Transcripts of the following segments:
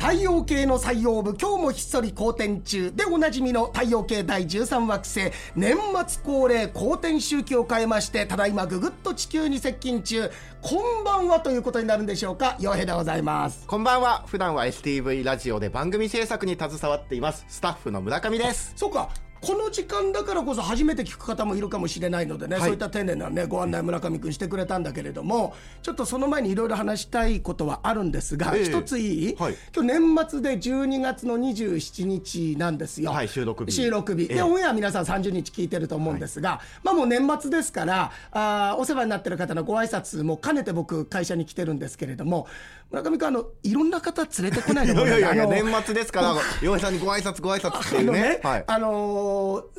太陽系の採用部今日もひっそり好転中でおなじみの太陽系第13惑星年末恒例好転周期を変えましてただいまぐぐっと地球に接近中。こんばんはということになるんでしょうか？洋平でございます。こんばんは。普段は STV ラジオで番組制作に携わっています。スタッフの村上です。そうかこの時間だからこそ初めて聞く方もいるかもしれないのでね、はい、そういった丁寧なねご案内村上君してくれたんだけれどもちょっとその前にいろいろ話したいことはあるんですが、えー、一ついい、はい、今日年末で12月の27日なんですよ、はい、収録日。収録日、えー、でオンエア皆さん30日聞いてると思うんですが、まあもう年末ですからあお世話になってる方のご挨拶も兼ねて僕会社に来てるんですけれども村上君あのいろんな方連れてこないのいやいやいや年末ですから 洋平さんにご挨拶ご挨拶っていうね、ね、はい、あのー、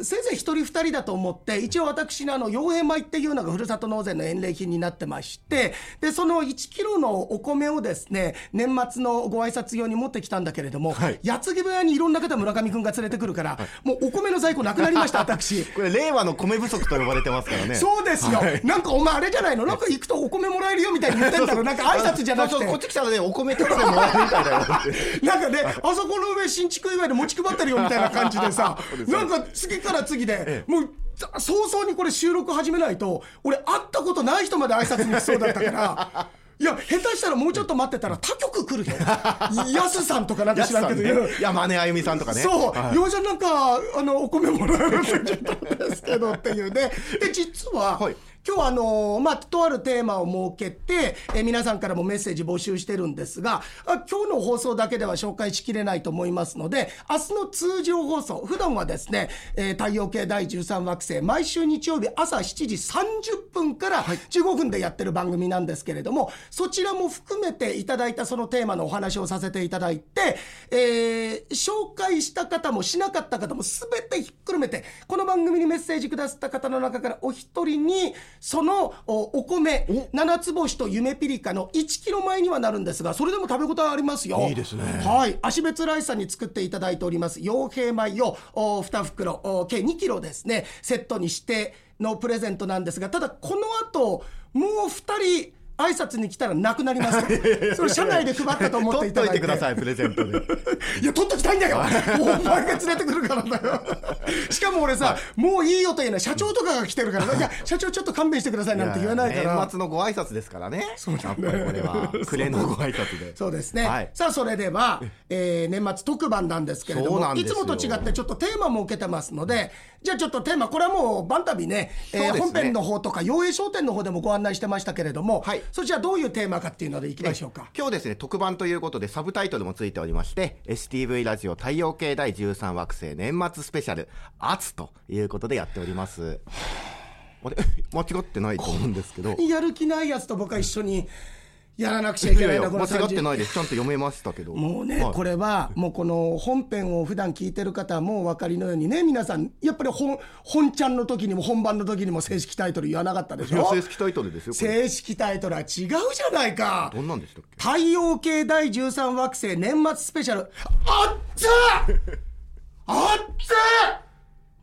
せいぜい一人二人だと思って一応私のあの傭兵米っていうのがふるさと納税の返礼品になってましてでその1キロのお米をですね年末のご挨拶用に持ってきたんだけれども、はい、矢継ぎ早にいろんな方村上君が連れてくるから、はい、もうお米の在庫なくなりました私。これ令和の米不足と呼ばれてますからね。そうですよ、はい、なんかお前あれじゃないの？なんか行くとお米もらえるよみたいに言ってんだろなんか挨拶じゃなくて。こっち来たらねお米取ってもらえるみたいな なんかねあそこの上新築祝いで持ち配ってるよみたいな感じでさなんか次から次で、もう早々にこれ収録始めないと俺会ったことない人まで挨拶に来そうだったから。いや下手したらもうちょっと待ってたら他局来るよやすさんとかなんか知らんけど、ね、山根あゆみさんとかね。そう、はい、ようじゃなんかあのお米もらえるんですけどっていうね。で実は、はい今日はあのまあ、とあるテーマを設けて、え皆さんからもメッセージ募集してるんですがあ今日の放送だけでは紹介しきれないと思いますので明日の通常放送普段はですね、えー、太陽系第13惑星毎週日曜日朝7時30分から15分でやってる番組なんですけれども、そちらも含めていただいたそのテーマのお話をさせていただいて、えー、紹介した方もしなかった方も全てひっくるめてこの番組にメッセージくださった方の中からお一人にそのお米七つ星と夢ピリカの1キロ前にはなるんですがそれでも食べ応えありますよ。いいですね。はい。足別ライスさんに作っていただいております。傭兵米を2袋計2キロですねセットにしてのプレゼントなんですがただこの後もう2人挨拶に来たらなくなります。それ社内で配ったと思っていただいて。取っといてくださいプレゼントで。いや取っときたいんだよ。お前が連れてくるからだよ。しかも俺さ、はい、もういいよというのは社長とかが来てるからいや社長ちょっと勘弁してくださいなんて言わないから。年末のご挨拶ですからね。そうだねこれは暮れのご挨拶で。そうですね、はい、さあそれでは、えー、年末特番なんですけれどもいつもと違ってちょっとテーマも受けてますのでじゃあちょっとテーマこれはもうバンタビね、えー、本編の方とか陽影商店の方でもご案内してましたけれども、はい、そちらどういうテーマかっていうのでいきましょうか、今日ですね特番ということでサブタイトルもついておりまして STV ラジオ太陽系第13惑星年末スペシャル「圧」ということでやっております。あれ？間違ってないと思うんですけど。やる気ないやつと僕は一緒にやらなくちゃいけないな間違ってないですちゃんと読めましたけど。もうね、はい、これはもうこの本編を普段聞いてる方はもうお分かりのようにね皆さんやっぱり本本ちゃんの時にも本番の時にも正式タイトル言わなかったでしょ？正式タイトルですよ正式タイトルは違うじゃないか。どんなんでしたっけ？太陽系第13惑星年末スペシャル。あっつあっつ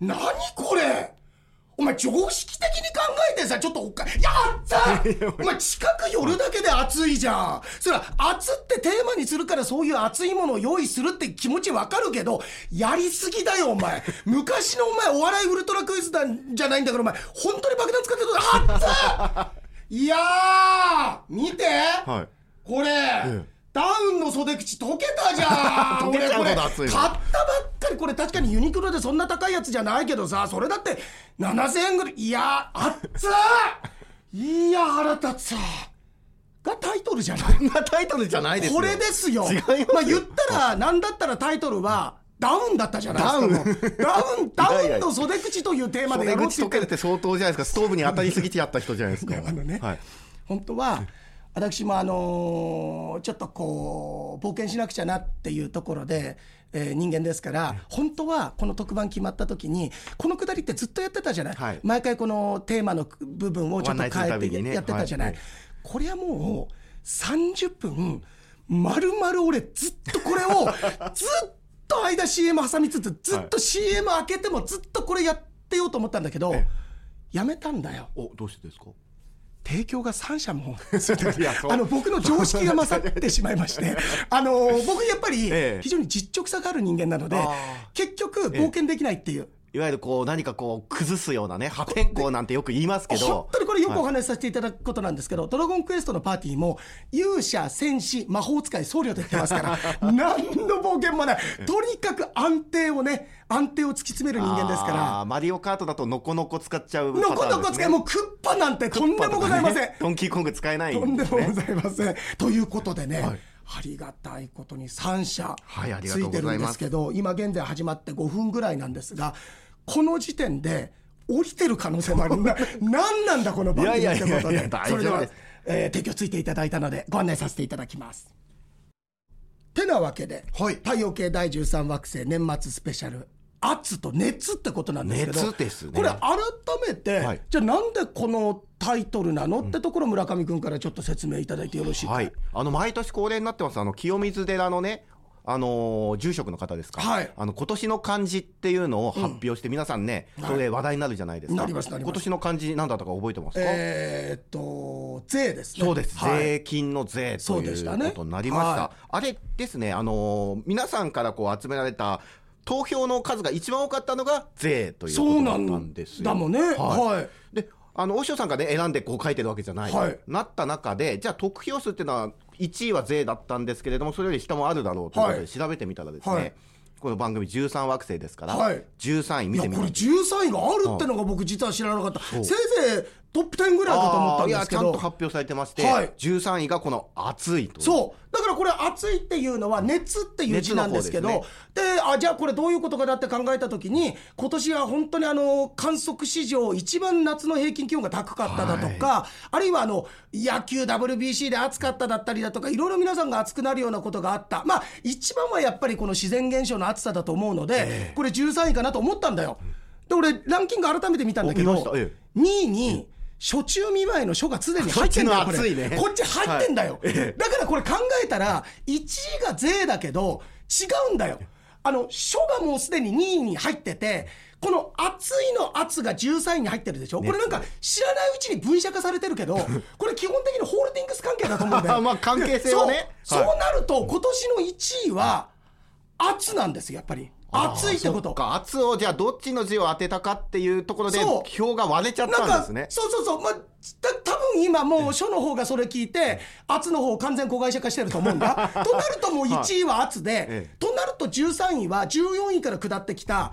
何これ？お前常識的に考えてさ、ちょっとおっか、やったお前。近く寄るだけで熱いじゃん。それは熱ってテーマにするからそういう熱いものを用意するって気持ちわかるけど、やりすぎだよお前。昔のお前お笑いウルトラクイズなんじゃないんだからお前、本当に爆弾使ってると、熱いやー見て、はい、これ、ええ。ダウンの袖口溶けたじゃん。溶けちゃう買ったばっかりこれ確かにユニクロでそんな高いやつじゃないけどさそれだって7000円ぐらい。いやあっついや腹立つ。さがタイトルじゃない。そんなタイトルじゃないですこれですよ。まあ言ったら何だったらタイトルはダウンだったじゃないですか。ダウン、ダウンの袖口というテーマでやろうって。袖口溶けて相当じゃないですか。ストーブに当たりすぎてやった人じゃないですか。あのね、はい、本当は、私もあのー、ちょっとこう冒険しなくちゃなっていうところで、えー、人間ですから、本当はこの特番決まった時にこのくだりってずっとやってたじゃない、はい、毎回このテーマの部分をちょっと変えてやってたじゃない、ね。はい、これはもう30分丸々俺ずっとこれを ずっと間 CM 挟みつつずっと CM 開けてもずっとこれやってようと思ったんだけど、やめたんだよ。おどうしてですか？提供が3社も。あの僕の常識が勝ってしまいまして。あの僕やっぱり非常に実直さがある人間なので、結局冒険できないっていう。いわゆるこう何かこう崩すようなね破天荒なんてよく言いますけど。本当にこれよくお話しさせていただくことなんですけど、はい、ドラゴンクエストのパーティーも勇者戦士魔法使い僧侶と言ってますから 何の冒険もない。とにかく安定をね安定を突き詰める人間ですから。マリオカートだとノコノコ使っちゃう、ね、ノコノコ使いもうクッパなんてとんでもございません、ね、ドンキーコング使えない、ね、とんでもございません。ということでね、はいありがたいことに3社ついてるんですけど、はい、今現在始まって5分ぐらいなんですがこの時点で降りてる可能性もある。な 何なんだこの番組ってことでそれでは、えー、提供ついていただいたのでご案内させていただきます。てなわけで、はい、太陽系第13惑星年末スペシャル圧と熱ってことなんですけど、ね、これ改めて、はい、じゃあなんでこのタイトルなの？ってところ村上君からちょっと説明いただいてよろしいか、はい、あの毎年恒例になってますあの清水寺のねあの住職の方ですか、はい、あの今年の漢字っていうのを発表して、皆さんね、それ話題になるじゃないですか、今年の漢字、なんだったか覚えてますか？えー、っと、税ですね、そうです、はい、税金の税ということになりました、ね。はい、あれですね、あの皆さんからこう集められた投票の数が一番多かったのが税ということだったんですよ。だもんね、はい、であの大塩さんが、ね、選んでこう書いてるわけじゃない、はい、なった中で、じゃあ、得票数っていうのは、1位は税だったんですけれども、それより下もあるだろうということで調べてみたらですね、はい、この番組13惑星ですから、はい、13位見てみこれ13位があるってのが僕実は知らなかった、せいぜいトップ10ぐらいかと思ったんですけど。ちゃんと発表されてまして、はい、13位がこの暑いと。そう。だからこれ暑いっていうのは熱っていう字なんですけど、で、ね、あじゃあこれどういうことかだって考えた時に今年は本当にあの観測史上一番夏の平均気温が高かっただとか、はい、あるいはあの野球 WBC で暑かっただったりだとかいろいろ皆さんが暑くなるようなことがあった。まあ一番はやっぱりこの自然現象の暑さだと思うので、えー、これ13位かなと思ったんだよ。で俺ランキング改めて見たんだけど、2位に、初中見舞いの書がすでに入ってんだよこれ、ね、こっち入ってんだよ、はい、だからこれ考えたら1位が税だけど違うんだよ。あの書がもうすでに2位に入っててこの熱いの圧が13位に入ってるでしょ、これなんか知らないうちに分社化されてるけど、これ基本的にホールディングス関係だと思うんだよ。まあ関係性はね。そう。そうなると、今年の1位は、圧なんですよ、やっぱり。熱いってこと？か熱をじゃあどっちの字を当てたかっていうところで票が割れちゃったんですね。そうそうそう。まあ多分今もう書の方がそれ聞いて圧の方完全子会社化してると思うんだ。となるともう1位は圧で、はい、となると13位は14位から下ってきた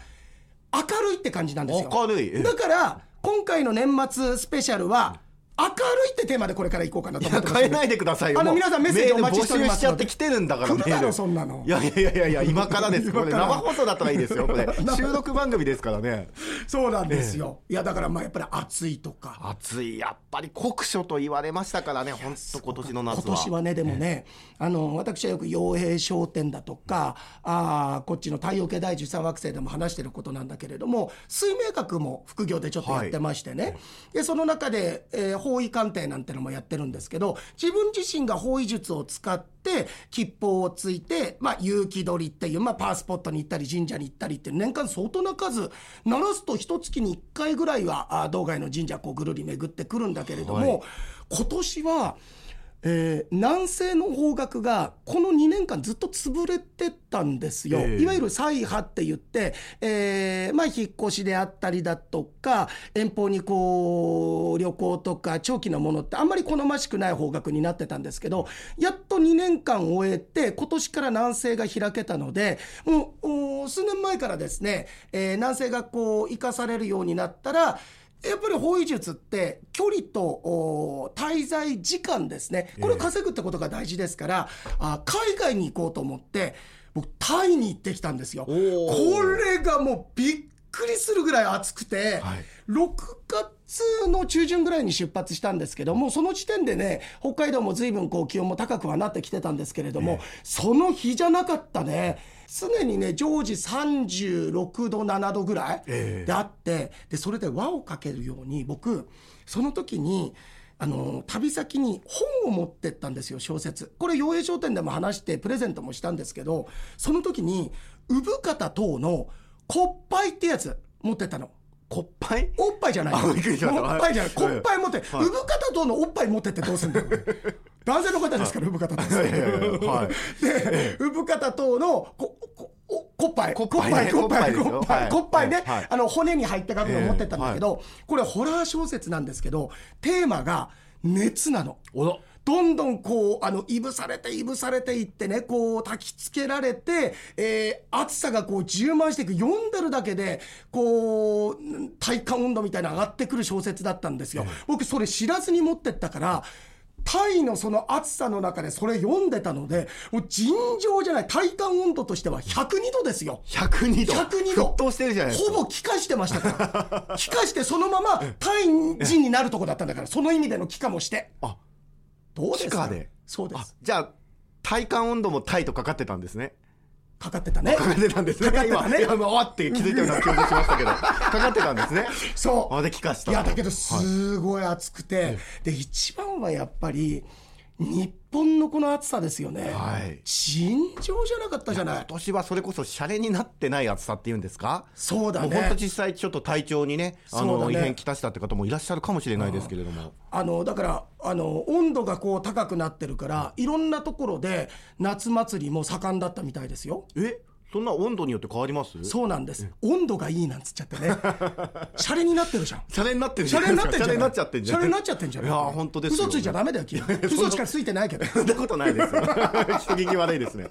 明るいって感じなんですよ。明るい。だから今回の年末スペシャルは明るいってテーマでこれからいこうかなと思って変えないでくださいよ。あの皆さんメッセージお待ちしておりますしちゃって来てるんだからメールそんなの。いやいやいやいや今からです。これ生放送だったらいいですよこれ。収録番組ですからね。そうなんですよ、いやだからまあやっぱり暑いとか。暑いやっぱり酷暑と言われましたからね本当今年の夏は。今年はねでもね、あの私はよく傭兵商店だとかあこっちの太陽系第13惑星でも話してることなんだけれども水明学も副業でちょっとやってましてね、はい、でその中で、えー、方位鑑定なんてのもやってるんですけど自分自身が方位術を使って吉報をついて、まあ、勇気取りっていう、まあ、パワースポットに行ったり神社に行ったりって年間相当な数鳴らすと一月に1回ぐらいはあ道外の神社こうぐるり巡ってくるんだけれども、はい、今年は。えー、南西の方角がこの2年間ずっと潰れてたんですよ、えー、いわゆる再派って言って、えーまあ、引っ越しであったりだとか遠方にこう旅行とか長期のものってあんまり好ましくない方角になってたんですけどやっと2年間終えて今年から南西が開けたのでもう数年前からですね、えー、南西がこう生かされるようになったらやっぱり方位術って距離と滞在時間ですね。これを稼ぐってことが大事ですから、えー、あ海外に行こうと思って僕タイに行ってきたんですよ。これがもうびっくりするぐらい暑くて、はい、6月の中旬ぐらいに出発したんですけどもその時点でね北海道も随分こう気温も高くはなってきてたんですけれども、えー、その日じゃなかったね。常にね常時36度7度ぐらいであって、でそれで輪をかけるように僕その時にあの旅先に本を持ってったんですよ小説これ洋栄商店でも話してプレゼントもしたんですけどその時に産方等の「骨杯」ってやつ持ってったの。こっぱい？おっぱいじゃない。おっぱいじゃない。こはい。っぱい持って。はい。産方とのおっぱい持ってってどうすんだよ。男性の方ですから産方とで産方とのここおこっぱい。こっぱいね。こっぱいこっぱいね。はい。あの骨に入った額を持ってったんだけどこれホラー小説なんですけどテーマが熱なの。おだどんどんこうあのいぶされていぶされていってねこう焚きつけられて、えー暑さがこう充満していく読んでるだけでこう体感温度みたいな上がってくる小説だったんですよ。僕それ知らずに持ってったからタイのその暑さの中でそれ読んでたのでもう尋常じゃない。体感温度としては102度ですよ。102度。102度。沸騰してるじゃないですか。ほぼ気化してましたから。気化してそのままタイ人になるとこだったんだからその意味での気化もして。あどうですか？で。あそうです。じゃあ体感温度もタイとかかってたんですね。かかってたね。かかってたんですね。かかってたね。今今わって気づいたような気がしましたけど。かかってたんですね。そう。あで気化した。いやだけどすごい暑くて、で一番はやっぱり日本のこの暑さですよね、はい。尋常じゃなかったじゃない。今年はそれこそシャレになってない暑さっていうんですか？そうだもう本当ね実際ちょっと体調にねあのね。異変きたしたって方もいらっしゃるかもしれないですけれども。あのだからあの温度がこう高くなってるからいろんなところで夏祭りも盛んだったみたいですよ。え？そんな温度によって変わります？そうなんです、温度がいいなんつっちゃってね。シャレになってるじゃん。シャレになってるシャレになってんじゃない？シャレになっちゃってんじゃん。シャレになっちゃってんじゃない？いや本当ですよ。嘘ついちゃダメだよ君 嘘しかついてないけど。そんなことないですよ。人聞き悪いですね。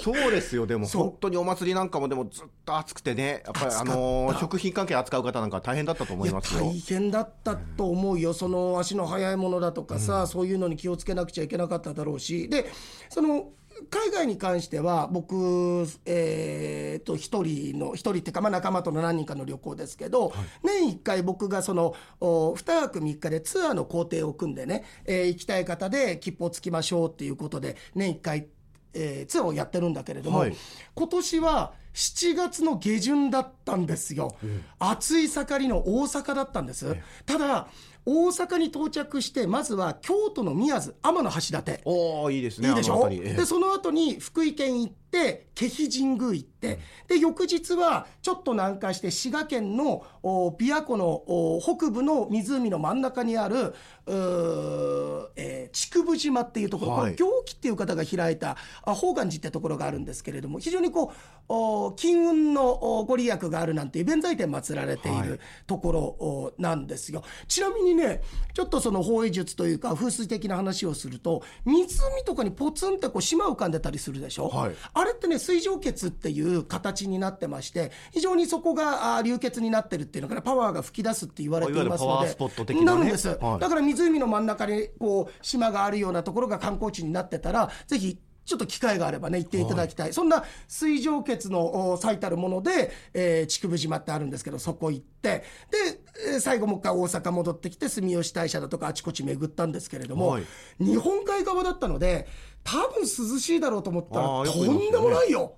そうですよ。でも本当にお祭りなんかもでもずっと暑くてね。やっぱりあのー食品関係扱う方なんか大変だったと思いますよ。大変だったと思うよ、その足の速いものだとかさ、そういうのに気をつけなくちゃいけなかっただろうし。でその海外に関しては僕、えー、と一人の一人っていうか、まあ、仲間との何人かの旅行ですけど、年1回僕がそのお2泊3日でツアーの工程を組んでね、えー行きたい方で切符をつきましょうっていうことで年1回、えーツアーをやってるんだけれども、はい。今年は7月の下旬だったんですよ、暑い盛りの大阪だったんです、ただ大阪に到着してまずは京都の宮津天橋立。おおいいですねいいでしょ？あの辺り。ええ。でその後に福井県行って気比神宮行って、で翌日はちょっと南下して滋賀県のお琵琶湖のお北部の湖の真ん中にあるえー竹生島っていうところ、はい。これ行基っていう方が開いたあ宝願寺ってところがあるんですけれども非常にこうお金運のおご利益があるなんていう弁財天祀られていはい。るところおなんですよ。ちなみにねちょっとその方位術というか風水的な話をすると湖とかにポツンってこう島浮かんでたりするでしょ、はいあれってね水蒸血っていう形になってまして非常にそこがあ流血になってるっていうのからパワーが噴き出すって言われていますのでいわゆるパワースポット的なね。なるんです、はい。だから湖の真ん中にこう島があるようなところが観光地になってたらぜひちょっと機会があればね行っていただきたい、そんな水蒸血のお最たるもので、えー、竹生島ってあるんですけどそこ行ってで、えー最後もう一回大阪戻ってきて住吉大社だとかあちこち巡ったんですけれども、はい。日本海側だったので多分涼しいだろうと思ったらとんでもないよ。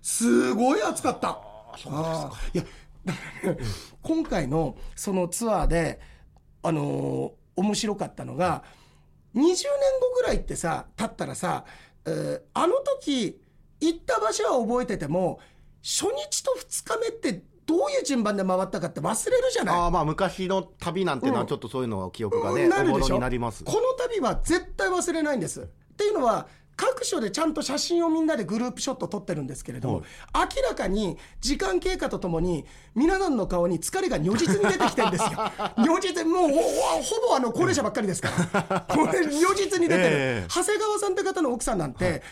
すごい暑かった。あーいや今回のそのツアーであのー面白かったのが20年後ぐらいってさ経ったらさ、えーあの時行った場所は覚えてても初日と2日目ってどういう順番で回ったかって忘れるじゃない。ああまあ昔の旅なんてのはうん。ちょっとそういうの記憶がね、うん。なるでしょ。になります。この旅は絶対忘れないんですっていうのは各所でちゃんと写真をみんなでグループショット撮ってるんですけれども、明らかに時間経過とともに皆さんの顔に疲れが如実に出てきてるんですよ。如実もうほほぼあの高齢者ばっかりですから。これ如実に出てる、ええ。長谷川さんって方の奥さんなんて、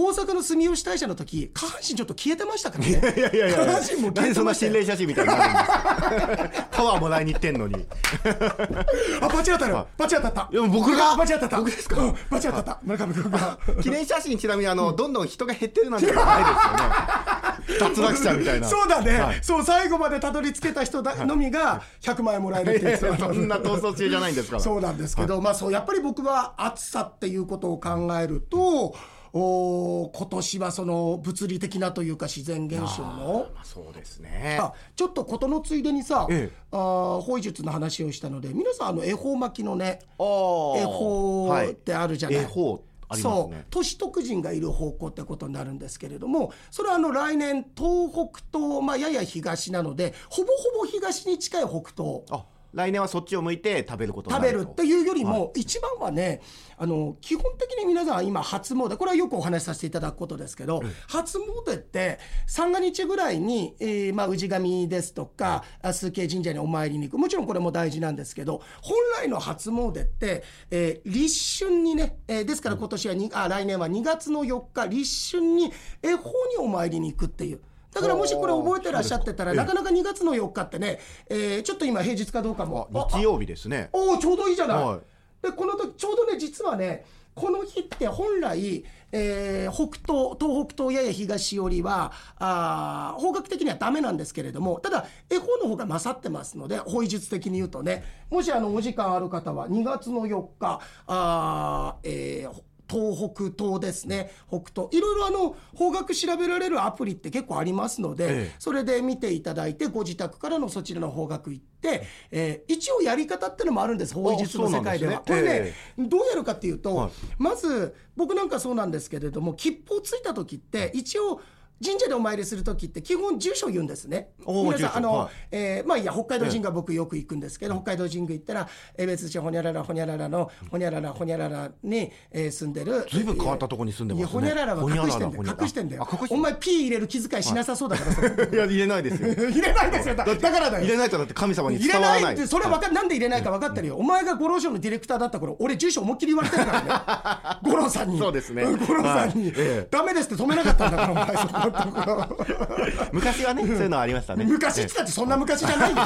大阪の住吉大社の時下半身ちょっと消えてましたからね。いやいやいや下半身も消えてましたよ。心霊写真みたいになるんですか？パワーもらいに行ってんのに。あバチ当たる。バチ当たった。いや僕が？バチ当たった。僕ですか？うんバチ当たった。村上君が。記念写真ちなみにあの、どんどん人が減ってるなんてないですよね。脱落者みたいな。そうだね、はい。そう最後までたどり着けた人だのみが100万円もらえるっていう。そんな逃走中じゃないんですから。そうなんですけど、まあそうやっぱり僕は暑さっていうことを考えるとお今年はその物理的なというか自然現象の。まあそうですね。あちょっと事のついでにさ、ええ。あー方位術の話をしたので皆さんあの恵方巻きのね恵方はい。ってあるじゃない、恵方ありますそう。ね都市特人がいる方向ってことになるんですけれどもそれはあの来年東北東、まあ、やや東なのでほぼほぼ東に近い北東。あ来年はそっちを向いて食べることに食べなるっていうよりも、一番はねあの基本的に皆さんは今初詣これはよくお話しさせていただくことですけど、初詣って三が日ぐらいに、えーまあ、氏神ですとかあ数形神社にお参りに行く。もちろんこれも大事なんですけど本来の初詣って、えー立春にね、えーですから今年はに、あ来年は2月の4日立春に恵方にお参りに行くっていう。だからもしこれ覚えてらっしゃってたらなかなか2月の4日ってね、えーちょっと今平日かどうかも。あ日曜日ですね。おおちょうどいいじゃない、はい。でこの時ちょうどね実はねこの日って本来、えー北東東北東やや東寄りはあー方角的にはダメなんですけれどもただ恵方の方が勝ってますので法医術的に言うとね。もしあのお時間ある方は2月の4日あー、えー東北東ですね。北東いろいろあの方角調べられるアプリって結構ありますので、ええ。それで見ていただいてご自宅からのそちらの方角行って、えー一応やり方ってのもあるんです法医術の世界では。ですね。これね、どうやるかっていうと、はい。まず僕なんかそうなんですけれども吉報ついた時って一応神社でお参りする時って基本住所言うんですね。皆さんあの、はい。えーまあいいや北海道神宮僕よく行くんですけど、北海道神宮行ったら江別市ほにゃららほにゃららのほにゃららほにゃららに、えー住んでる。ずいぶん変わったとこに住んでますね。ほにゃららは隠してんだよ。隠してんだよ。お前 P 入れる気遣いしなさそうだからさ、い。や入れないですよ。入れないですよ。だだからだよ。入れないとだって神様に入れ伝わらない。いなってそれわかなんで入れないか分かってるよ、お前が五郎賞のディレクターだった頃俺住所思いっきり言われてるからね。五郎さんに。そうですね。ん五郎さんに、はい。ええ。ダメですって止めなかったんだからお前。そこ 昔はねそういうのありましたね。昔っえつったってそんな昔じゃないよ。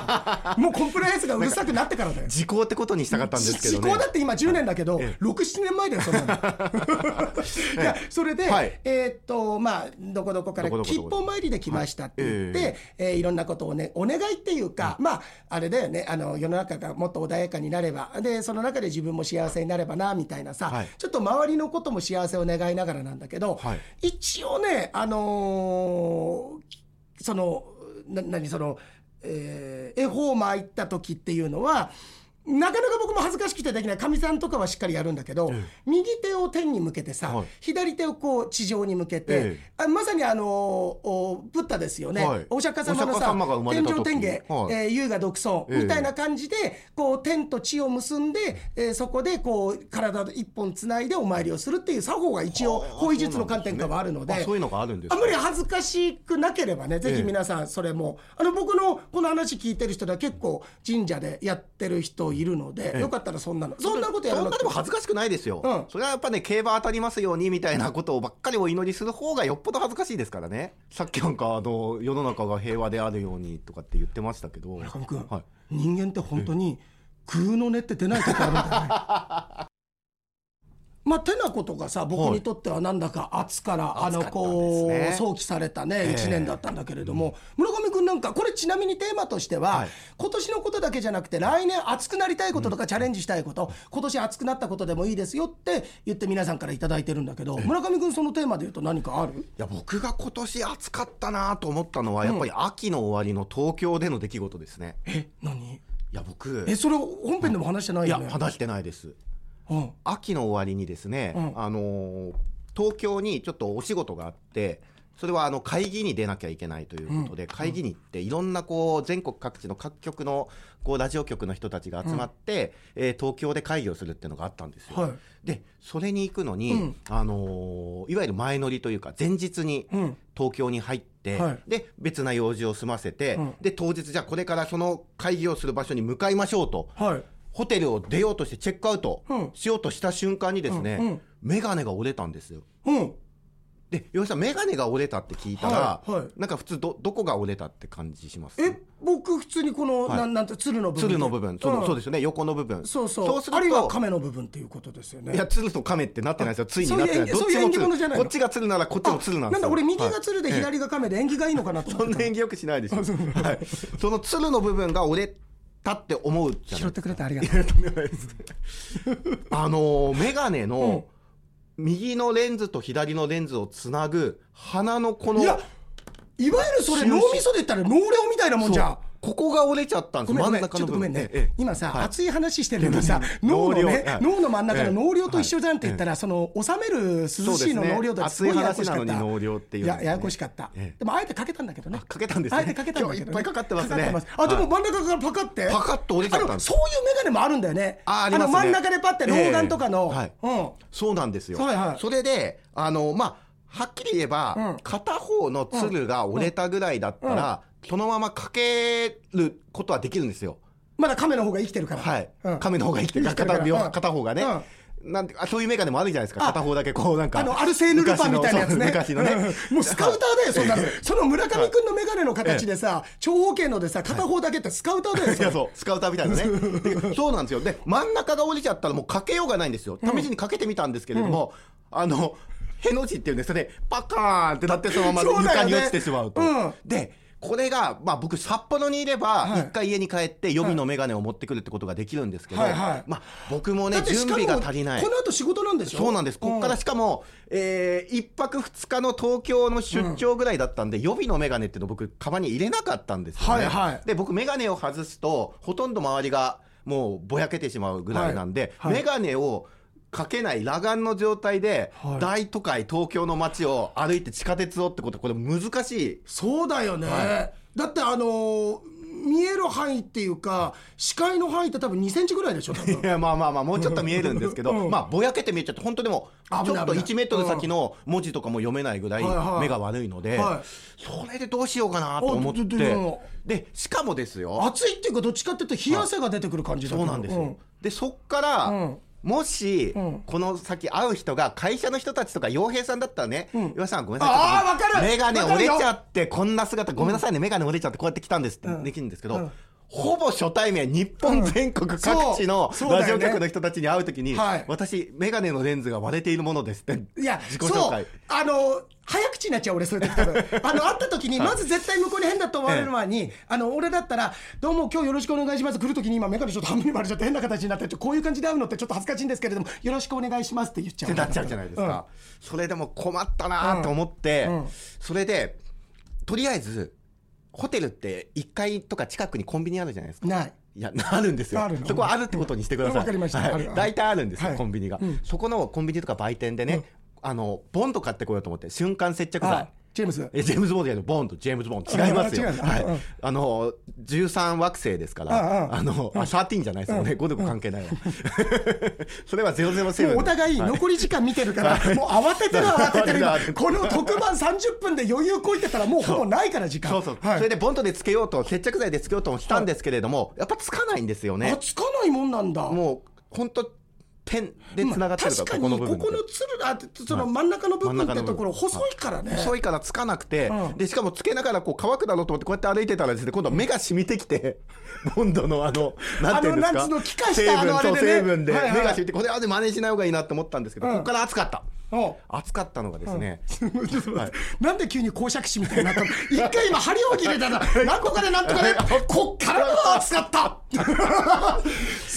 もうコンプライアンスがうるさくなってからだよ。時効ってことにしたかったんですけど時ね効だって今10年だけど、え67年前だよそんなの。いやそれで、はい。えーっとまあどこどこから吉報参りで来ましたって言って、はい。えーいろんなことをねお願いっていうか、まああれだよねあの世の中がもっと穏やかになればでその中で自分も幸せになればなみたいなさ、はい。ちょっと周りのことも幸せを願いながらなんだけど、はい。一応ねあのーその何その、えー恵方巻いた時っていうのはなかなか僕も恥ずかしくてできないかみさんとかはしっかりやるんだけど、右手を天に向けてさ、はい。左手をこう地上に向けて、えあまさにあのおブッダですよね、はい。お釈迦様のさ天上天下、はい。えー優雅独尊、ええ。みたいな感じでこう天と地を結んで、えーそこでこう体一本つないでお参りをするっていう作法が一応はあ法医術の観点からはあるので。あそういうのがあるんですあんまり恥ずかしくなければね、ぜひ皆さんそれも、あの僕のこの話聞いてる人では結構神社でやってる人いるので、よかったらそんなの、そんなことやらそなんくてもなでも恥ずかしくないですよ、うん。それはやっぱね競馬当たりますようにみたいなことをばっかりお祈りする方がよっぽど恥ずかしいですからね。さっきなんかあの世の中が平和であるようにとかって言ってましたけど。村上君、はい。人間って本当に空の根って出ない時あるんだよね。まあ、てなことがさ僕にとってはなんだか熱から、あの熱かったんこう、ね想起されたね、ええ。1年だったんだけれども、村上君なんかこれちなみにテーマとしては、はい。今年のことだけじゃなくて来年熱くなりたいこととかチャレンジしたいこと、今年熱くなったことでもいいですよって言って皆さんから頂いてるんだけど、村上君そのテーマで言うと何かある？いや僕が今年暑かったなと思ったのはやっぱり秋の終わりの東京での出来事ですね、え何？いや僕。えそれ本編でも話してないいよね？や話してないです。うん秋の終わりにですね、うん。あのー東京にちょっとお仕事があってそれはあの会議に出なきゃいけないということで、会議に行っていろんなこう全国各地の各局のこうラジオ局の人たちが集まって、えー東京で会議をするっていうのがあったんですよ。はい。でそれに行くのに、うん。あのーいわゆる前乗りというか前日にうん。東京に入って、はい。で別な用事を済ませて、うん。で当日じゃあこれからその会議をする場所に向かいましょうと。はいホテルを出ようとしてチェックアウトうん。しようとした瞬間にですね、うんうん。メガネが折れたんですよ。うん。で、吉さん、メガネが折れたって聞いたら、はいはい。なんか普通ど、どこが折れたって感じします？え僕普通にこの、はい。なんなんて鶴の部分鶴の部分、そのん。そうですよね、横の部分。そうそう。そうするとあるいは亀の部分っていうことですよね。いや、鶴と亀ってなってないですよ。ついになってない。そういう縁起そういう縁起物じゃないの？こっちが鶴ならこっちも鶴なんですよ。なんだ俺右が鶴ではい左が亀で縁起がいいのかなと思ってたそんな演技よくしないですよ。はい。その鶴の部分が折れたって思うじゃない拾ってくれてありがと あのー、メガネの右のレンズと左のレンズをつなぐ鼻のこのういやいわゆるそれ脳みそで言ったら脳霊みたいなもんじゃんこここが折れちゃったんです。真ん中の部分。めんね、ええ今さ、はい。熱い話してるのさ、脳の脳ね、量。はい。脳の真ん中のええ。脳量と一緒じゃんって言ったら、その収める涼しいの脳量とすごいややこしかった。熱い話なのに脳量っていうのね。やややこしかった、ええ。でもあえてかけたんだけどね。あかけたんですね。あえてかけたんだけど、いっぱいかかってますね。あでも真ん中からパカって。パカッと折れちゃったそういうメガネもあるんだよね。あの真ん中でパって老眼とかの。うん。そうなんですよ、はいはい。それであのまあはっきり言えば、うん。片方のつるが折れたぐらいだったら、そのままかけることはできるんですよ。まだ亀の方が生きてるから。はい、うん。亀の方が生きてる片両うん。片方がね、なんてあそういうメガネもあるじゃないですか。あ。片方だけこうなんかあのアルセーヌ・ルパンみたいなやつね。昔のそう昔のね。うん。もうスカウターだよ、そんなの。その村上君のメガネの形でさ、長方形のでさ、片方だけってスカウターだよ、いそれ。やそう。スカウターみたいなね。でそうなんですよ。で真ん中が折れちゃったらもうかけようがないんですよ。試しにかけてみたんですけれども、あのへの字っていうんですよね。パカーンってなってそのままそうだよね。床に落ちてしまうと。うん。でこれが、まあ、僕札幌にいればはい。一回家に帰って予備の眼鏡を持ってくるってことができるんですけど、はい。はい。まあ、僕もね準備が足りない。この後仕事なんでしょ？そうなんです。ここからしかも、えー、1泊2日の東京の出張ぐらいだったんで、予備のメガネっていうの僕、カバンに入れなかったんですよね。はいはい。で、僕、メガネを外すと、ほとんど周りがもうぼやけてしまうぐらいなんで、はい。はい。メガネをかけない裸眼の状態で、はい。大都会、東京の街を歩いて地下鉄をってこと、これ難しい。そうだよね、はだってあのー見える範囲っていうか視界の範囲って多分2センチぐらいでしょいやまあまあまあもうちょっと見えるんですけど、うん。まあぼやけて見えちゃって本当でもちょっと危ない。危ない1メートル先の文字とかも読めないぐらい目が悪いので、はい。それでどうしようかなと思って。どでしかもですよ。暑いっていうかどっちかっていうと冷や汗が出てくる感じだそうなんですよ、でそっから、うんもし、うん。この先会う人が会社の人たちとか洋平さんだったらね、ん。岩井さんごめんなさい。あかる。メガネわかるよ。折れちゃってこんな姿ごめんなさいね、メガネ折れちゃってこうやって来たんですって。うん。できるんですけど、うんほぼ初対面日本全国各地のラジオ局の人たちに会うときに、はい。私メガネのレンズが割れているものですっていや自己そう。紹介あの早口になっちゃう俺そういう時多分あの会った時にまず絶対向こうに変だと思われる前に、あの俺だったら「どうも今日よろしくお願いします」来る時に今眼鏡ちょっと半分に割れちゃって変な形になってこういう感じで会うのってちょっと恥ずかしいんですけれどもよろしくお願いしますって言っちゃう。ってなっちゃうじゃないですか、それでも困ったなと思って、それでとりあえずホテルって1階とか近くにコンビニあるじゃないですか。うんない。いや、あるんですよ。ある。の？そこはあるってことにしてください。わかりました。大体あるんですよ、はい。コンビニが、うん。そこのコンビニとか売店でね、あの、ボンド買ってこようと思って、瞬間接着あ剤。ジェームズえジェームズ・ボンドじゃないボンド、ジェームズ・ボン。ド。違いますよ。はい。うん。あの、13惑星ですかうんら、うんあの、あ、13じゃないですよね。5でも関係ないわ。それは007。もうお互いは残り時間見てるから、もう慌ててる慌ててる この特番30分で余裕こいてたらもうほぼないから時間。そうそう、はい。それでボンドでつけようと、接着剤でつけようともしたんですけれども、やっぱつかないんですよね。あ。つかないもんなんだ。もう、本当点でつながってるから、確かにここのつるあその真ん中の部分ってところ細いからね。細いからつかなくて、うん。でしかもつけながらこう乾くだろうと思ってこうやって歩いてたらですね今度は目が染みてきて ボンドのあのなんていうんですかあの気化したあのあれ成分で成分で目が染みてこれはで真似しない方がいいなと思ったんですけど、うん。ここから暑かった。お暑かったのがですね、なんで急に公爵士みたいになったの？一回今針を切れたらなんとかでなんとかで こっからが暑かった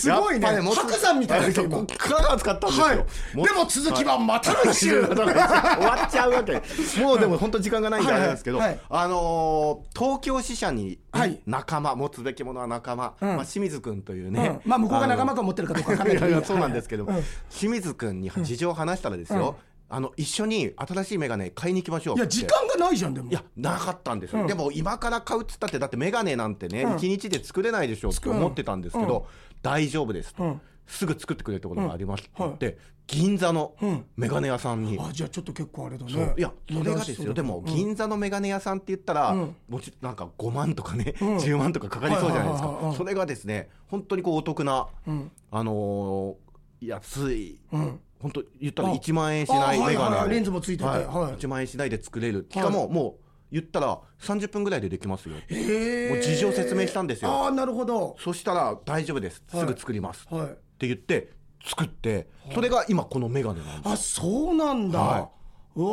すごいね。やっぱもう白山みたいなそうこっからが暑かったんですよ、はい。でも続きはまた来週。終わっちゃうわけ。もうでも本当時間がないんであれですけど、はい。はいあのー東京支社にはい。仲間、持つべきものは仲間、うん。まあ清水君というね、うん。まあ向こうが仲間か持ってるかどうかわかんない。けどそうなんですけど、はいはい清水君に事情を話したらですよ、あの一緒に新しいメガネ買いに行きましょう。っていや時間がないじゃんでも。いやなかったんですよ、うん。でも今から買うっつったってだってメガネなんてね、うん。一日で作れないでしょって思ってたんですけど、大丈夫ですと、うん。すぐ作ってくれるところがありますって言っうん。て、銀座のうん。メガネ屋さんに、あじゃあちょっと結構あれだそう。ねいやそれがですよ。でも銀座のメガネ屋さんって言ったら、うん。もちなんか5万とかね、うん。10万とかかかりそうじゃないですか。それがですね本当にこうお得な、うん。あのー安い、うん。本当言ったらあ。1万円しないあはいメガネ。を、はいレンズもついてて。はい。1万円しないで作れる。しかももう言ったら30分ぐらいでできますよもう事情説明したんですよ。ああなるほど。そしたら大丈夫です。はい。すぐ作ります、はい。って言って作ってそれが今このメガネなんですあそうなんだ、はうわ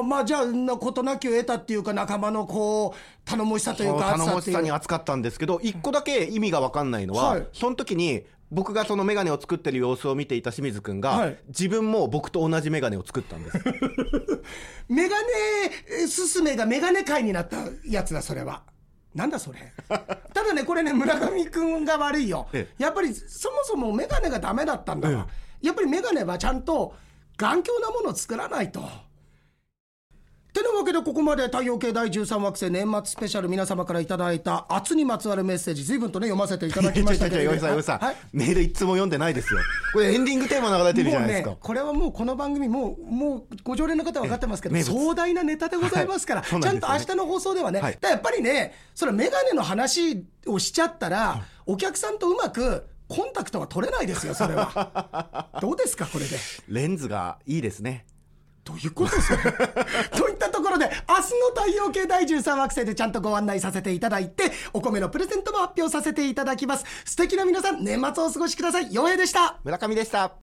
ーまあじゃあなことなきを得たっていうか仲間のこう頼もしさというか頼もしさに熱熱かったんですけど一個だけ意味が分かんないのは、はい。その時に僕がその眼鏡を作ってる様子を見ていた清水君が、はい。自分も僕と同じ眼鏡を作ったんです。メガネすすめがメガネ界になったやつだそれは。なんだそれ。ただねこれね村上君が悪いよ、えやっぱりそもそも眼鏡がダメだったんだわ、やっぱり眼鏡はちゃんと頑強なものを作らないと。てなわけでここまで太陽系第13惑星年末スペシャル皆様からいただいた圧にまつわるメッセージ随分とね読ませていただきましたけれども。ちょいちょいちょいヨイさん、ヨイさんはい。メール一つも読んでないですよ。これエンディングテーマ流れてるじゃないですか。ね、これはもうこの番組もうもうご常連の方は分かってますけど壮大なネタでございますから、はい。そうちゃんと明日の放送ではね、はい。やっぱりねそれ眼鏡の話をしちゃったら、お客さんとうまくコンタクトが取れないですよそれは。どうですかこれで。レンズがいいですね。どういうことですか？といったところで明日の太陽系第13惑星でちゃんとご案内させていただいてお米のプレゼントも発表させていただきます。素敵な皆さん年末をお過ごしください。陽平でした村上でした。